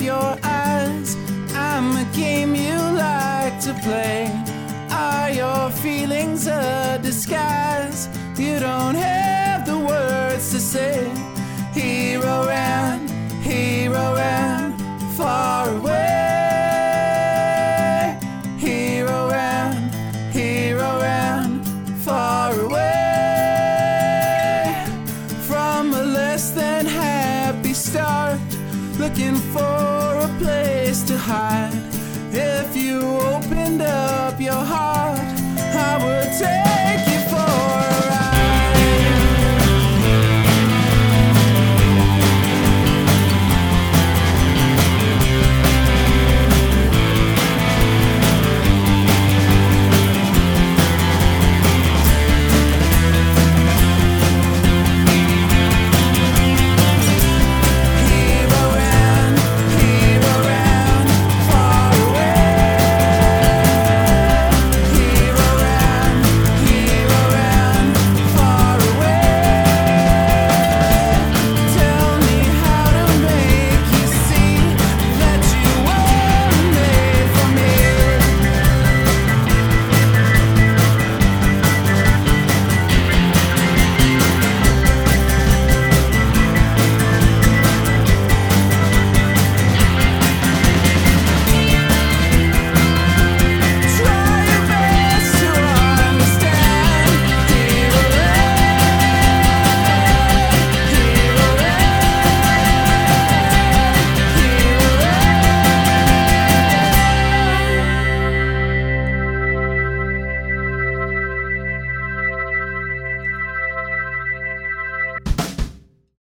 your eyes. I'm a game you like to play. Are your feelings a disguise? You don't have the words to say. Hero ran, hero ran far away. Hero ran, hero ran far away from a less than happy start. Looking for place to hide. If you opened up your heart,